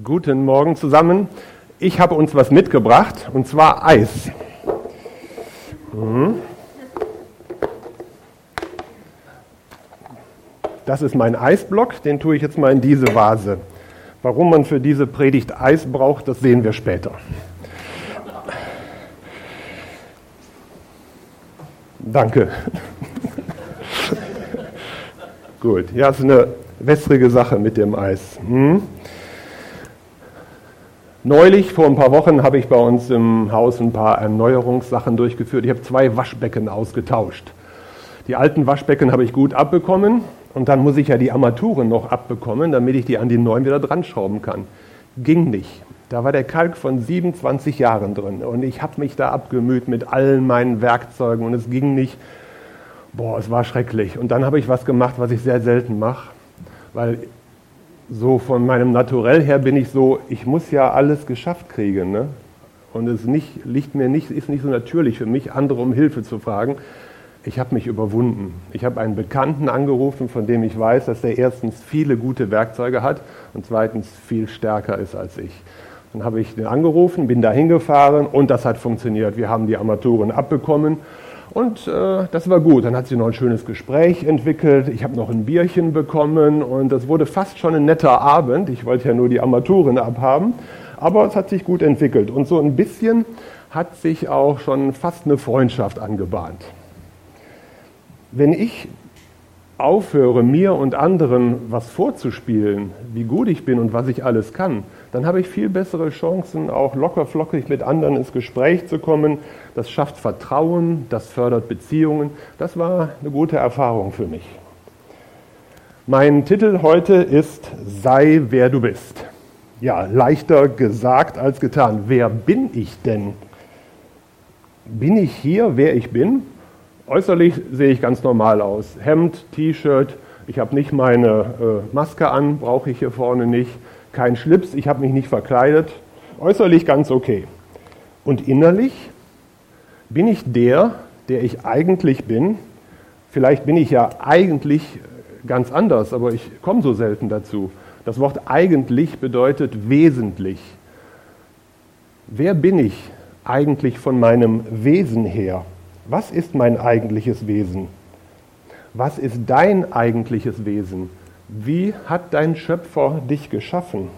Guten Morgen zusammen. Ich habe uns was mitgebracht und zwar Eis. Mhm. Das ist mein Eisblock, den tue ich jetzt mal in diese Vase. Warum man für diese Predigt Eis braucht, das sehen wir später. Danke. Gut, ja, ist eine wässrige Sache mit dem Eis. Hm? Neulich, vor ein paar Wochen, habe ich bei uns im Haus ein paar Erneuerungssachen durchgeführt. Ich habe zwei Waschbecken ausgetauscht. Die alten Waschbecken habe ich gut abbekommen und dann muss ich ja die Armaturen noch abbekommen, damit ich die an die neuen wieder dran schrauben kann. Ging nicht. Da war der Kalk von 27 Jahren drin und ich habe mich da abgemüht mit allen meinen Werkzeugen und es ging nicht. Boah, es war schrecklich. Und dann habe ich was gemacht, was ich sehr selten mache, weil so von meinem Naturell her bin ich so, ich muss ja alles geschafft kriegen. Ne? Und es nicht, liegt mir nicht, ist nicht so natürlich für mich, andere um Hilfe zu fragen. Ich habe mich überwunden. Ich habe einen Bekannten angerufen, von dem ich weiß, dass er erstens viele gute Werkzeuge hat und zweitens viel stärker ist als ich. Dann habe ich den angerufen, bin da hingefahren und das hat funktioniert. Wir haben die Armaturen abbekommen und äh, das war gut. Dann hat sich noch ein schönes Gespräch entwickelt. Ich habe noch ein Bierchen bekommen und das wurde fast schon ein netter Abend. Ich wollte ja nur die Armaturen abhaben, aber es hat sich gut entwickelt. Und so ein bisschen hat sich auch schon fast eine Freundschaft angebahnt. Wenn ich aufhöre, mir und anderen was vorzuspielen, wie gut ich bin und was ich alles kann, dann habe ich viel bessere Chancen, auch locker flockig mit anderen ins Gespräch zu kommen. Das schafft Vertrauen, das fördert Beziehungen. Das war eine gute Erfahrung für mich. Mein Titel heute ist Sei wer du bist. Ja, leichter gesagt als getan. Wer bin ich denn? Bin ich hier, wer ich bin? Äußerlich sehe ich ganz normal aus. Hemd, T-Shirt, ich habe nicht meine äh, Maske an, brauche ich hier vorne nicht kein Schlips, ich habe mich nicht verkleidet, äußerlich ganz okay. Und innerlich bin ich der, der ich eigentlich bin. Vielleicht bin ich ja eigentlich ganz anders, aber ich komme so selten dazu. Das Wort eigentlich bedeutet wesentlich. Wer bin ich eigentlich von meinem Wesen her? Was ist mein eigentliches Wesen? Was ist dein eigentliches Wesen? Wie hat dein Schöpfer dich geschaffen?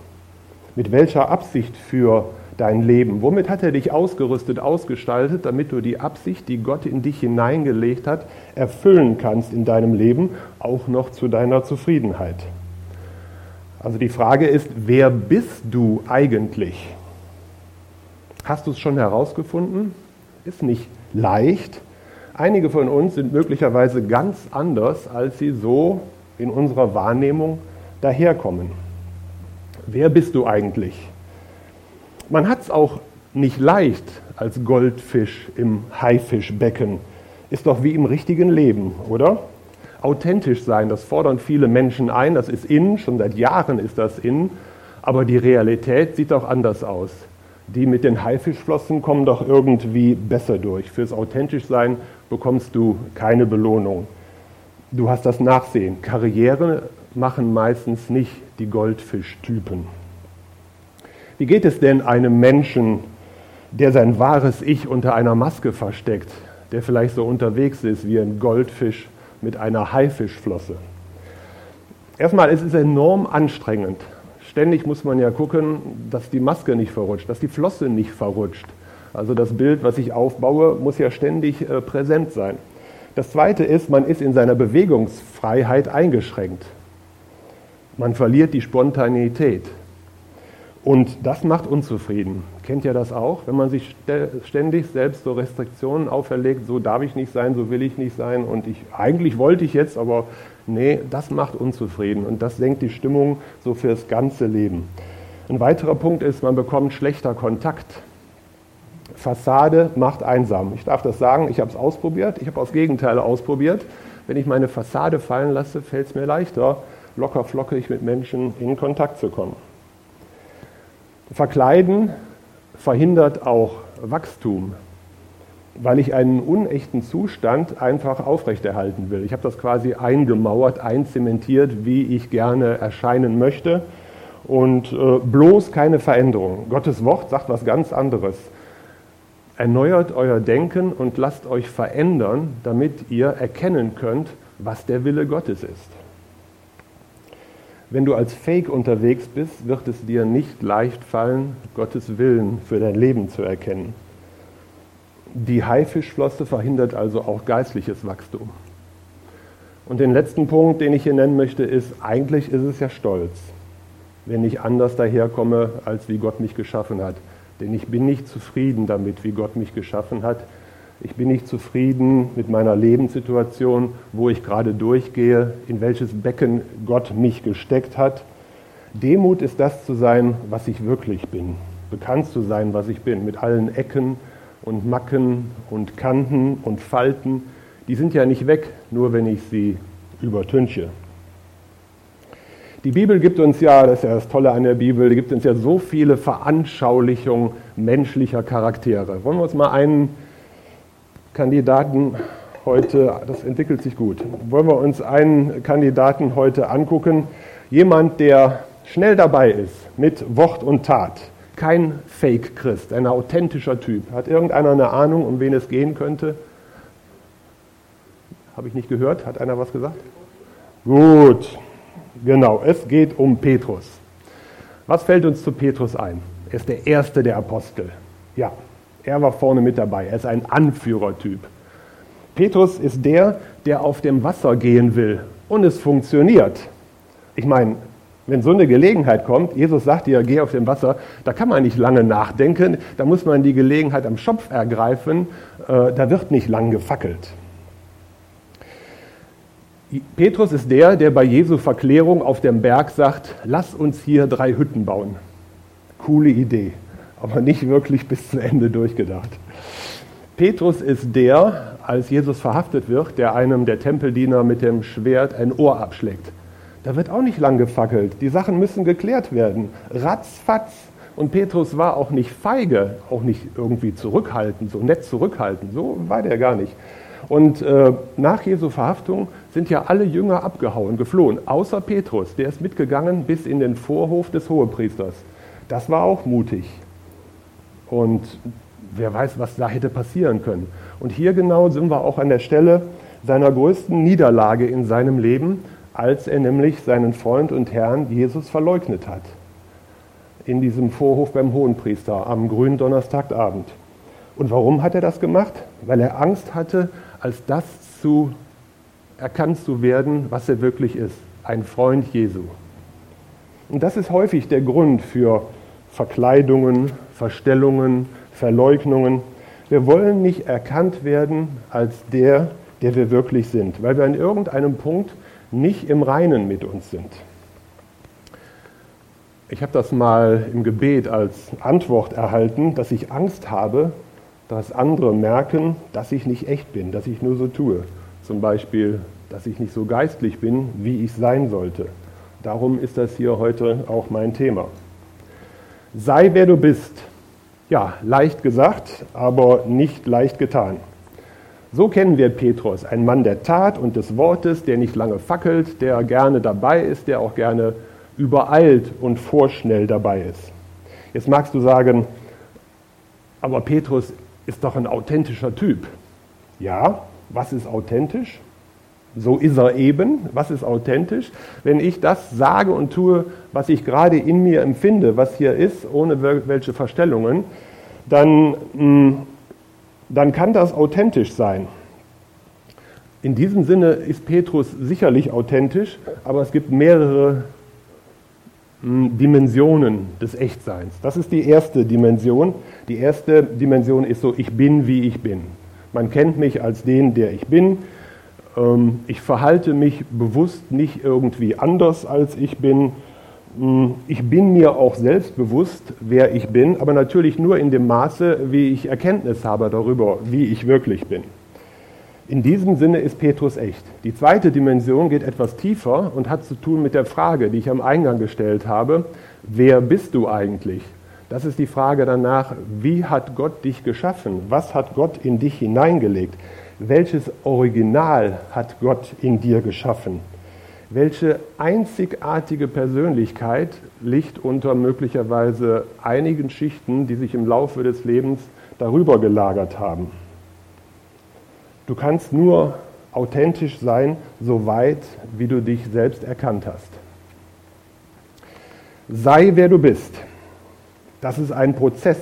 Mit welcher Absicht für dein Leben? Womit hat er dich ausgerüstet, ausgestaltet, damit du die Absicht, die Gott in dich hineingelegt hat, erfüllen kannst in deinem Leben, auch noch zu deiner Zufriedenheit? Also die Frage ist, wer bist du eigentlich? Hast du es schon herausgefunden? Ist nicht leicht. Einige von uns sind möglicherweise ganz anders, als sie so in unserer Wahrnehmung daherkommen. Wer bist du eigentlich? Man hat es auch nicht leicht als Goldfisch im Haifischbecken. Ist doch wie im richtigen Leben, oder? Authentisch sein, das fordern viele Menschen ein, das ist in, schon seit Jahren ist das in, aber die Realität sieht doch anders aus. Die mit den Haifischflossen kommen doch irgendwie besser durch. Fürs authentisch sein bekommst du keine Belohnung. Du hast das Nachsehen. Karriere machen meistens nicht die Goldfischtypen. Wie geht es denn einem Menschen, der sein wahres Ich unter einer Maske versteckt, der vielleicht so unterwegs ist wie ein Goldfisch mit einer Haifischflosse? Erstmal, es ist enorm anstrengend. Ständig muss man ja gucken, dass die Maske nicht verrutscht, dass die Flosse nicht verrutscht. Also das Bild, was ich aufbaue, muss ja ständig äh, präsent sein. Das Zweite ist, man ist in seiner Bewegungsfreiheit eingeschränkt. Man verliert die Spontanität. Und das macht unzufrieden. Kennt ihr das auch? Wenn man sich ständig selbst so Restriktionen auferlegt, so darf ich nicht sein, so will ich nicht sein und ich, eigentlich wollte ich jetzt, aber nee, das macht unzufrieden und das senkt die Stimmung so fürs ganze Leben. Ein weiterer Punkt ist, man bekommt schlechter Kontakt. Fassade macht einsam. Ich darf das sagen, ich habe es ausprobiert, ich habe das Gegenteil ausprobiert. Wenn ich meine Fassade fallen lasse, fällt es mir leichter, locker flockig mit Menschen in Kontakt zu kommen. Verkleiden verhindert auch Wachstum, weil ich einen unechten Zustand einfach aufrechterhalten will. Ich habe das quasi eingemauert, einzementiert, wie ich gerne erscheinen möchte. und äh, bloß keine Veränderung. Gottes Wort sagt was ganz anderes. Erneuert euer Denken und lasst euch verändern, damit ihr erkennen könnt, was der Wille Gottes ist. Wenn du als Fake unterwegs bist, wird es dir nicht leicht fallen, Gottes Willen für dein Leben zu erkennen. Die Haifischflosse verhindert also auch geistliches Wachstum. Und den letzten Punkt, den ich hier nennen möchte, ist, eigentlich ist es ja Stolz, wenn ich anders daherkomme, als wie Gott mich geschaffen hat. Denn ich bin nicht zufrieden damit, wie Gott mich geschaffen hat. Ich bin nicht zufrieden mit meiner Lebenssituation, wo ich gerade durchgehe, in welches Becken Gott mich gesteckt hat. Demut ist das zu sein, was ich wirklich bin. Bekannt zu sein, was ich bin, mit allen Ecken und Macken und Kanten und Falten. Die sind ja nicht weg, nur wenn ich sie übertünche. Die Bibel gibt uns ja, das ist ja das Tolle an der Bibel, die gibt uns ja so viele Veranschaulichungen menschlicher Charaktere. Wollen wir uns mal einen Kandidaten heute, das entwickelt sich gut, wollen wir uns einen Kandidaten heute angucken. Jemand, der schnell dabei ist mit Wort und Tat. Kein Fake-Christ, ein authentischer Typ. Hat irgendeiner eine Ahnung, um wen es gehen könnte? Habe ich nicht gehört? Hat einer was gesagt? Gut, Genau, es geht um Petrus. Was fällt uns zu Petrus ein? Er ist der erste der Apostel. Ja, er war vorne mit dabei. Er ist ein Anführertyp. Petrus ist der, der auf dem Wasser gehen will. Und es funktioniert. Ich meine, wenn so eine Gelegenheit kommt, Jesus sagt dir, geh auf dem Wasser, da kann man nicht lange nachdenken, da muss man die Gelegenheit am Schopf ergreifen, äh, da wird nicht lang gefackelt. Petrus ist der, der bei Jesu Verklärung auf dem Berg sagt, lass uns hier drei Hütten bauen. Coole Idee, aber nicht wirklich bis zu Ende durchgedacht. Petrus ist der, als Jesus verhaftet wird, der einem der Tempeldiener mit dem Schwert ein Ohr abschlägt. Da wird auch nicht lang gefackelt. Die Sachen müssen geklärt werden. Ratzfatz. Und Petrus war auch nicht feige, auch nicht irgendwie zurückhaltend, so nett zurückhaltend. So war der gar nicht. Und äh, nach Jesu Verhaftung sind ja alle Jünger abgehauen, geflohen, außer Petrus. Der ist mitgegangen bis in den Vorhof des Hohepriesters. Das war auch mutig. Und wer weiß, was da hätte passieren können. Und hier genau sind wir auch an der Stelle seiner größten Niederlage in seinem Leben, als er nämlich seinen Freund und Herrn Jesus verleugnet hat. In diesem Vorhof beim Hohenpriester am grünen Donnerstagabend. Und warum hat er das gemacht? Weil er Angst hatte, als das zu erkannt zu werden, was er wirklich ist, ein Freund Jesu. Und das ist häufig der Grund für Verkleidungen, Verstellungen, Verleugnungen. Wir wollen nicht erkannt werden als der, der wir wirklich sind, weil wir an irgendeinem Punkt nicht im Reinen mit uns sind. Ich habe das mal im Gebet als Antwort erhalten, dass ich Angst habe, dass andere merken, dass ich nicht echt bin, dass ich nur so tue. Zum Beispiel, dass ich nicht so geistlich bin, wie ich sein sollte. Darum ist das hier heute auch mein Thema. Sei wer du bist. Ja, leicht gesagt, aber nicht leicht getan. So kennen wir Petrus, ein Mann der Tat und des Wortes, der nicht lange fackelt, der gerne dabei ist, der auch gerne übereilt und vorschnell dabei ist. Jetzt magst du sagen, aber Petrus ist doch ein authentischer Typ. Ja, was ist authentisch? So ist er eben. Was ist authentisch? Wenn ich das sage und tue, was ich gerade in mir empfinde, was hier ist, ohne welche Verstellungen, dann, mm, dann kann das authentisch sein. In diesem Sinne ist Petrus sicherlich authentisch, aber es gibt mehrere Dimensionen des Echtseins. Das ist die erste Dimension. Die erste Dimension ist so, ich bin, wie ich bin. Man kennt mich als den, der ich bin. Ähm, ich verhalte mich bewusst nicht irgendwie anders, als ich bin. Ich bin mir auch selbst bewusst, wer ich bin, aber natürlich nur in dem Maße, wie ich Erkenntnis habe darüber, wie ich wirklich bin. In diesem Sinne ist Petrus echt. Die zweite Dimension geht etwas tiefer und hat zu tun mit der Frage, die ich am Eingang gestellt habe, wer bist du eigentlich? Das ist die Frage danach, wie hat Gott dich geschaffen? Was hat Gott in dich hineingelegt? Welches Original hat Gott in dir geschaffen? Welche einzigartige Persönlichkeit liegt unter möglicherweise einigen Schichten, die sich im Laufe des Lebens darüber gelagert haben? Du kannst nur authentisch sein, so weit, wie du dich selbst erkannt hast. Sei wer du bist. Das ist ein Prozess.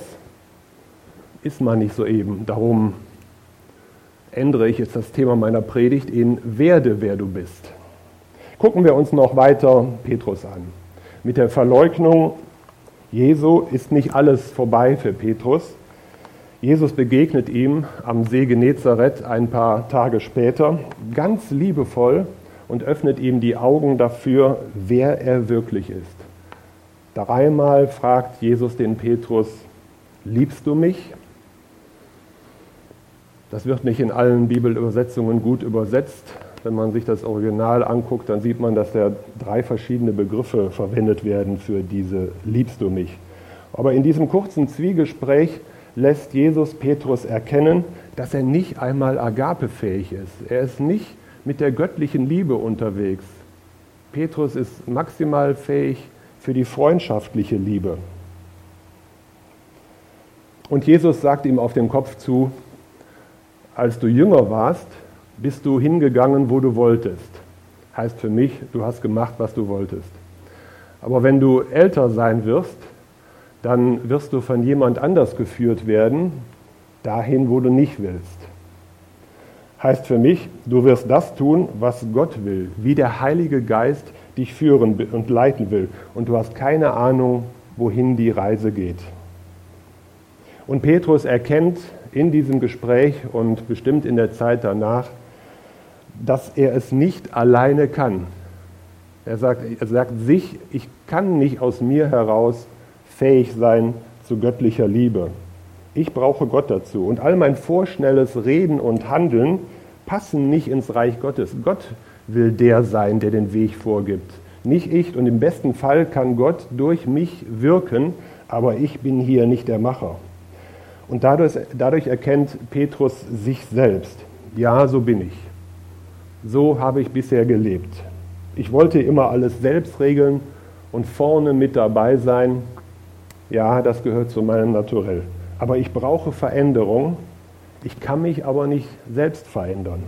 Ist man nicht so eben. Darum ändere ich jetzt das Thema meiner Predigt in Werde wer du bist. Gucken wir uns noch weiter Petrus an. Mit der Verleugnung Jesu ist nicht alles vorbei für Petrus. Jesus begegnet ihm am See Genezareth ein paar Tage später ganz liebevoll und öffnet ihm die Augen dafür, wer er wirklich ist. Dreimal fragt Jesus den Petrus, liebst du mich? Das wird nicht in allen Bibelübersetzungen gut übersetzt. Wenn man sich das Original anguckt, dann sieht man, dass da drei verschiedene Begriffe verwendet werden für diese Liebst du mich. Aber in diesem kurzen Zwiegespräch lässt Jesus Petrus erkennen, dass er nicht einmal agapefähig ist. Er ist nicht mit der göttlichen Liebe unterwegs. Petrus ist maximal fähig für die freundschaftliche Liebe. Und Jesus sagt ihm auf den Kopf zu, als du jünger warst, bist du hingegangen, wo du wolltest. Heißt für mich, du hast gemacht, was du wolltest. Aber wenn du älter sein wirst, dann wirst du von jemand anders geführt werden, dahin, wo du nicht willst. Heißt für mich, du wirst das tun, was Gott will, wie der Heilige Geist dich führen und leiten will. Und du hast keine Ahnung, wohin die Reise geht. Und Petrus erkennt in diesem Gespräch und bestimmt in der Zeit danach, dass er es nicht alleine kann. Er sagt, er sagt sich, ich kann nicht aus mir heraus fähig sein zu göttlicher Liebe. Ich brauche Gott dazu. Und all mein vorschnelles Reden und Handeln passen nicht ins Reich Gottes. Gott will der sein, der den Weg vorgibt. Nicht ich. Und im besten Fall kann Gott durch mich wirken, aber ich bin hier nicht der Macher. Und dadurch, dadurch erkennt Petrus sich selbst. Ja, so bin ich. So habe ich bisher gelebt. Ich wollte immer alles selbst regeln und vorne mit dabei sein. Ja, das gehört zu meinem Naturell. Aber ich brauche Veränderung. Ich kann mich aber nicht selbst verändern.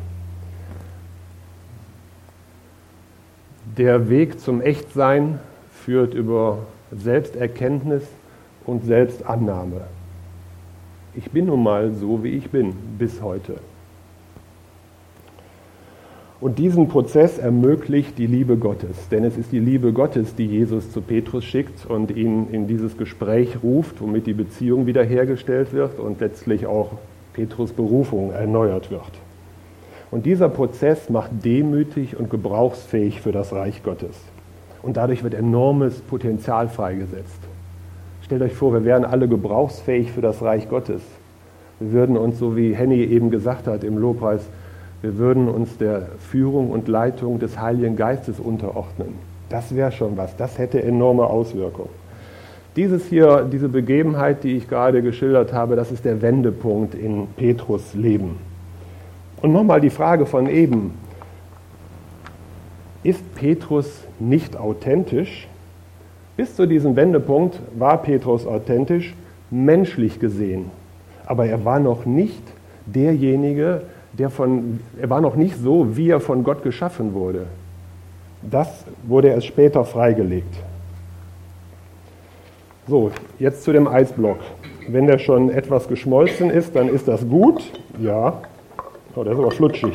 Der Weg zum Echtsein führt über Selbsterkenntnis und Selbstannahme. Ich bin nun mal so, wie ich bin, bis heute. Und diesen Prozess ermöglicht die Liebe Gottes. Denn es ist die Liebe Gottes, die Jesus zu Petrus schickt und ihn in dieses Gespräch ruft, womit die Beziehung wiederhergestellt wird und letztlich auch Petrus Berufung erneuert wird. Und dieser Prozess macht demütig und gebrauchsfähig für das Reich Gottes. Und dadurch wird enormes Potenzial freigesetzt. Stellt euch vor, wir wären alle gebrauchsfähig für das Reich Gottes. Wir würden uns, so wie Henny eben gesagt hat im Lobpreis, wir würden uns der Führung und Leitung des Heiligen Geistes unterordnen. Das wäre schon was, das hätte enorme Auswirkungen. Dieses hier, diese Begebenheit, die ich gerade geschildert habe, das ist der Wendepunkt in Petrus Leben. Und nochmal die Frage von eben. Ist Petrus nicht authentisch? Bis zu diesem Wendepunkt war Petrus authentisch, menschlich gesehen. Aber er war noch nicht derjenige, der von, er war noch nicht so, wie er von Gott geschaffen wurde. Das wurde erst später freigelegt. So, jetzt zu dem Eisblock. Wenn der schon etwas geschmolzen ist, dann ist das gut. Ja. Oh, der ist aber flutschig.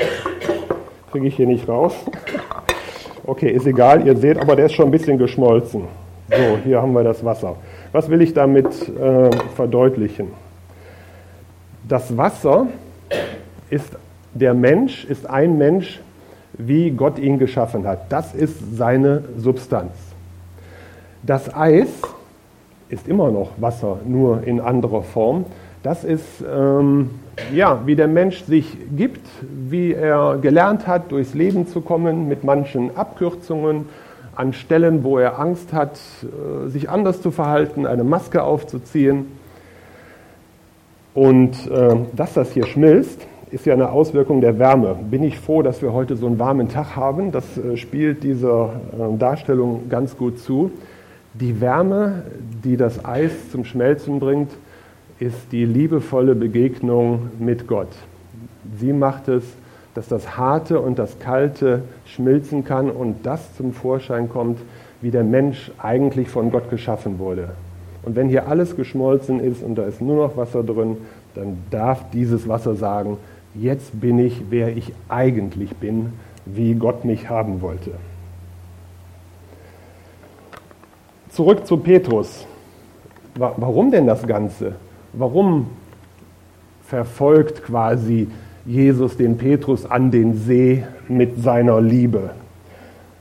Kriege ich hier nicht raus. Okay, ist egal. Ihr seht, aber der ist schon ein bisschen geschmolzen. So, hier haben wir das Wasser. Was will ich damit äh, verdeutlichen? Das Wasser ist der Mensch, ist ein Mensch, wie Gott ihn geschaffen hat. Das ist seine Substanz. Das Eis ist immer noch Wasser, nur in anderer Form. Das ist, ähm, ja, wie der Mensch sich gibt, wie er gelernt hat, durchs Leben zu kommen, mit manchen Abkürzungen, an Stellen, wo er Angst hat, äh, sich anders zu verhalten, eine Maske aufzuziehen. Und äh, dass das hier schmilzt, ist ja eine Auswirkung der Wärme. Bin ich froh, dass wir heute so einen warmen Tag haben. Das äh, spielt dieser äh, Darstellung ganz gut zu. Die Wärme, die das Eis zum Schmelzen bringt, ist die liebevolle Begegnung mit Gott. Sie macht es, dass das Harte und das Kalte schmilzen kann und das zum Vorschein kommt, wie der Mensch eigentlich von Gott geschaffen wurde. Und wenn hier alles geschmolzen ist und da ist nur noch Wasser drin, dann darf dieses Wasser sagen, jetzt bin ich, wer ich eigentlich bin, wie Gott mich haben wollte. Zurück zu Petrus. Warum denn das Ganze? Warum verfolgt quasi Jesus den Petrus an den See mit seiner Liebe?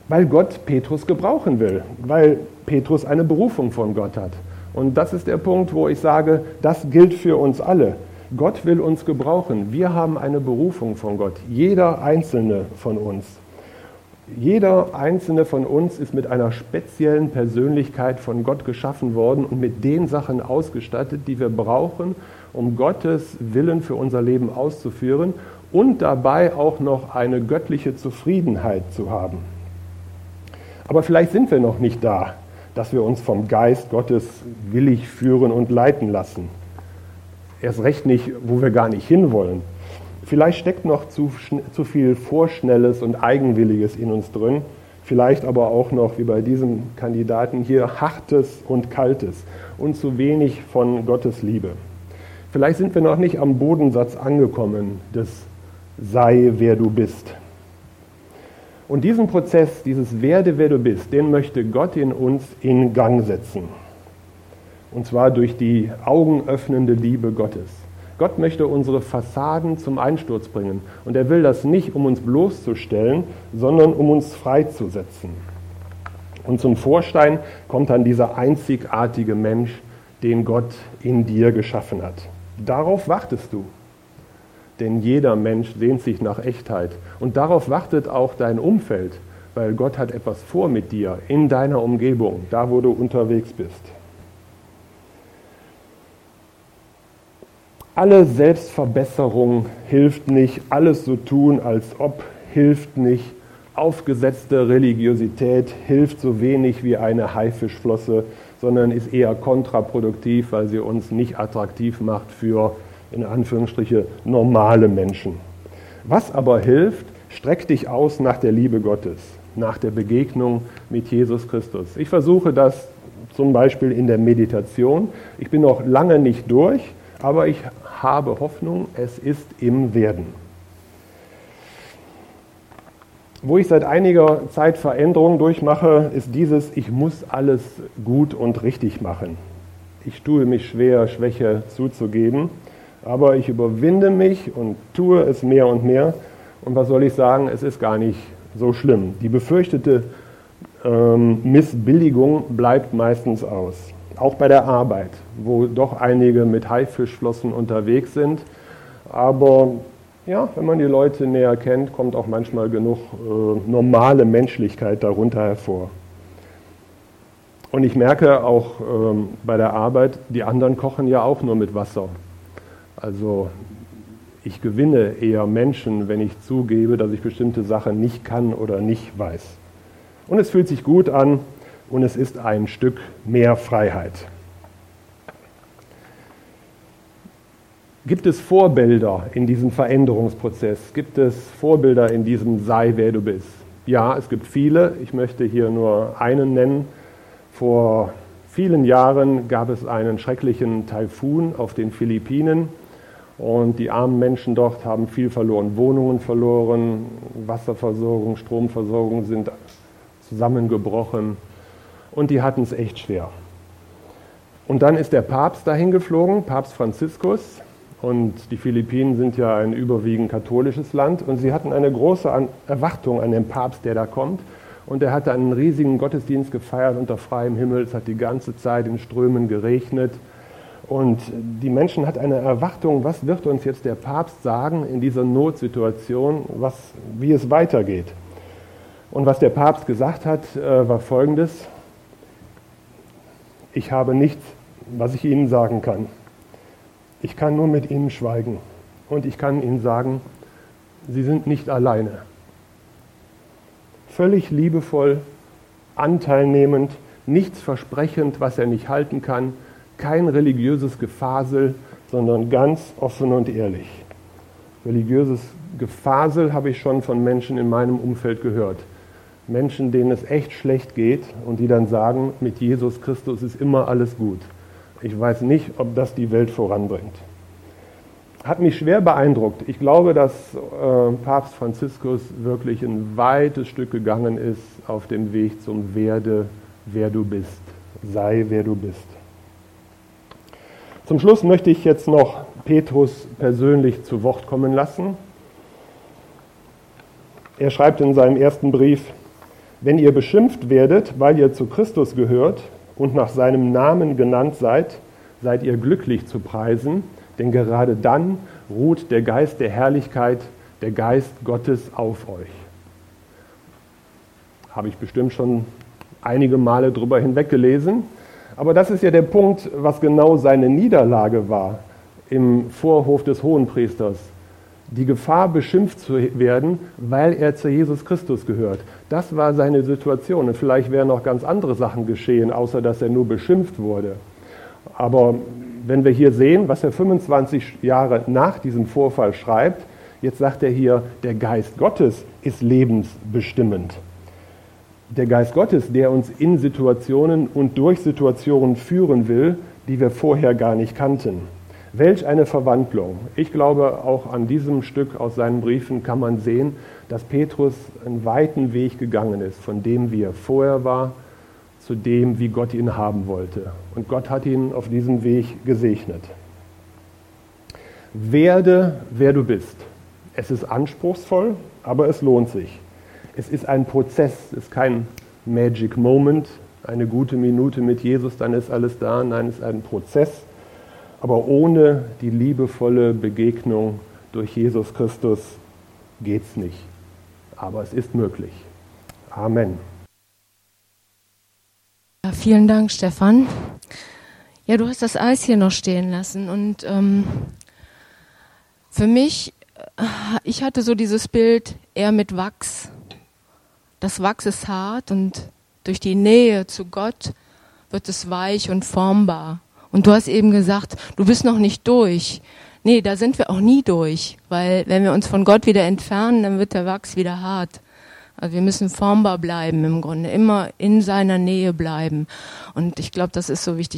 Weil Gott Petrus gebrauchen will, weil Petrus eine Berufung von Gott hat. Und das ist der Punkt, wo ich sage, das gilt für uns alle. Gott will uns gebrauchen. Wir haben eine Berufung von Gott. Jeder einzelne von uns. Jeder einzelne von uns ist mit einer speziellen Persönlichkeit von Gott geschaffen worden und mit den Sachen ausgestattet, die wir brauchen, um Gottes Willen für unser Leben auszuführen und dabei auch noch eine göttliche Zufriedenheit zu haben. Aber vielleicht sind wir noch nicht da dass wir uns vom Geist Gottes willig führen und leiten lassen. Erst recht nicht, wo wir gar nicht hinwollen. Vielleicht steckt noch zu, zu viel Vorschnelles und Eigenwilliges in uns drin. Vielleicht aber auch noch, wie bei diesem Kandidaten hier, Hartes und Kaltes und zu wenig von Gottes Liebe. Vielleicht sind wir noch nicht am Bodensatz angekommen des Sei, wer du bist. Und diesen Prozess, dieses Werde, wer du bist, den möchte Gott in uns in Gang setzen. Und zwar durch die augenöffnende Liebe Gottes. Gott möchte unsere Fassaden zum Einsturz bringen. Und er will das nicht, um uns bloßzustellen, sondern um uns freizusetzen. Und zum Vorstein kommt dann dieser einzigartige Mensch, den Gott in dir geschaffen hat. Darauf wartest du. Denn jeder Mensch sehnt sich nach Echtheit. Und darauf wartet auch dein Umfeld, weil Gott hat etwas vor mit dir in deiner Umgebung, da wo du unterwegs bist. Alle Selbstverbesserung hilft nicht, alles so tun, als ob hilft nicht, aufgesetzte Religiosität hilft so wenig wie eine Haifischflosse, sondern ist eher kontraproduktiv, weil sie uns nicht attraktiv macht für in Anführungsstriche normale Menschen. Was aber hilft, streck dich aus nach der Liebe Gottes, nach der Begegnung mit Jesus Christus. Ich versuche das zum Beispiel in der Meditation. Ich bin noch lange nicht durch, aber ich habe Hoffnung, es ist im Werden. Wo ich seit einiger Zeit Veränderungen durchmache, ist dieses, ich muss alles gut und richtig machen. Ich tue mich schwer, Schwäche zuzugeben aber ich überwinde mich und tue es mehr und mehr. Und was soll ich sagen, es ist gar nicht so schlimm. Die befürchtete ähm, Missbilligung bleibt meistens aus. Auch bei der Arbeit, wo doch einige mit Haifischflossen unterwegs sind. Aber ja, wenn man die Leute näher kennt, kommt auch manchmal genug äh, normale Menschlichkeit darunter hervor. Und ich merke auch ähm, bei der Arbeit, die anderen kochen ja auch nur mit Wasser. Also ich gewinne eher Menschen, wenn ich zugebe, dass ich bestimmte Sachen nicht kann oder nicht weiß. Und es fühlt sich gut an und es ist ein Stück mehr Freiheit. Gibt es Vorbilder in diesem Veränderungsprozess? Gibt es Vorbilder in diesem Sei, wer du bist? Ja, es gibt viele. Ich möchte hier nur einen nennen. Vor vielen Jahren gab es einen schrecklichen Taifun auf den Philippinen und die armen Menschen dort haben viel verloren. Wohnungen verloren, Wasserversorgung, Stromversorgung sind zusammengebrochen. Und die hatten es echt schwer. Und dann ist der Papst dahin geflogen, Papst Franziskus. Und die Philippinen sind ja ein überwiegend katholisches Land. Und sie hatten eine große Erwartung an den Papst, der da kommt. Und er hatte einen riesigen Gottesdienst gefeiert unter freiem Himmel. Es hat die ganze Zeit in Strömen geregnet. Und die Menschen hat eine Erwartung, was wird uns jetzt der Papst sagen in dieser Notsituation, was, wie es weitergeht. Und was der Papst gesagt hat, äh, war folgendes. Ich habe nichts, was ich Ihnen sagen kann. Ich kann nur mit Ihnen schweigen. Und ich kann Ihnen sagen, Sie sind nicht alleine. Völlig liebevoll, anteilnehmend, nichts versprechend, was er nicht halten kann, kein religiöses Gefasel, sondern ganz offen und ehrlich. Religiöses Gefasel habe ich schon von Menschen in meinem Umfeld gehört. Menschen, denen es echt schlecht geht und die dann sagen, mit Jesus Christus ist immer alles gut. Ich weiß nicht, ob das die Welt voranbringt. Hat mich schwer beeindruckt. Ich glaube, dass äh, Papst Franziskus wirklich ein weites Stück gegangen ist auf dem Weg zum Werde, wer du bist. Sei, wer du bist. Zum Schluss möchte ich jetzt noch Petrus persönlich zu Wort kommen lassen. Er schreibt in seinem ersten Brief, wenn ihr beschimpft werdet, weil ihr zu Christus gehört und nach seinem Namen genannt seid, seid ihr glücklich zu preisen, denn gerade dann ruht der Geist der Herrlichkeit, der Geist Gottes auf euch. Habe ich bestimmt schon einige Male drüber hinweggelesen. Aber das ist ja der Punkt, was genau seine Niederlage war im Vorhof des Hohenpriesters die Gefahr, beschimpft zu werden, weil er zu Jesus Christus gehört. Das war seine Situation. Und vielleicht wären noch ganz andere Sachen geschehen, außer dass er nur beschimpft wurde. Aber wenn wir hier sehen, was er 25 Jahre nach diesem Vorfall schreibt, jetzt sagt er hier, der Geist Gottes ist lebensbestimmend. Der Geist Gottes, der uns in Situationen und durch Situationen führen will, die wir vorher gar nicht kannten. Welch eine Verwandlung. Ich glaube, auch an diesem Stück aus seinen Briefen kann man sehen, dass Petrus einen weiten Weg gegangen ist, von dem, wie er vorher war, zu dem, wie Gott ihn haben wollte. Und Gott hat ihn auf diesem Weg gesegnet. Werde, wer du bist. Es ist anspruchsvoll, aber es lohnt sich. Es ist ein Prozess, es ist kein Magic Moment, eine gute Minute mit Jesus, dann ist alles da. Nein, es ist ein Prozess aber ohne die liebevolle Begegnung durch Jesus Christus geht es nicht. Aber es ist möglich. Amen. Ja, vielen Dank, Stefan. Ja, du hast das Eis hier noch stehen lassen und ähm, für mich, äh, ich hatte so dieses Bild eher mit Wachs. Das Wachs ist hart und durch die Nähe zu Gott wird es weich und formbar. Und du hast eben gesagt, du bist noch nicht durch. Nee, da sind wir auch nie durch, weil wenn wir uns von Gott wieder entfernen, dann wird der Wachs wieder hart. Also wir müssen formbar bleiben im Grunde, immer in seiner Nähe bleiben. Und ich glaube, das ist so wichtig.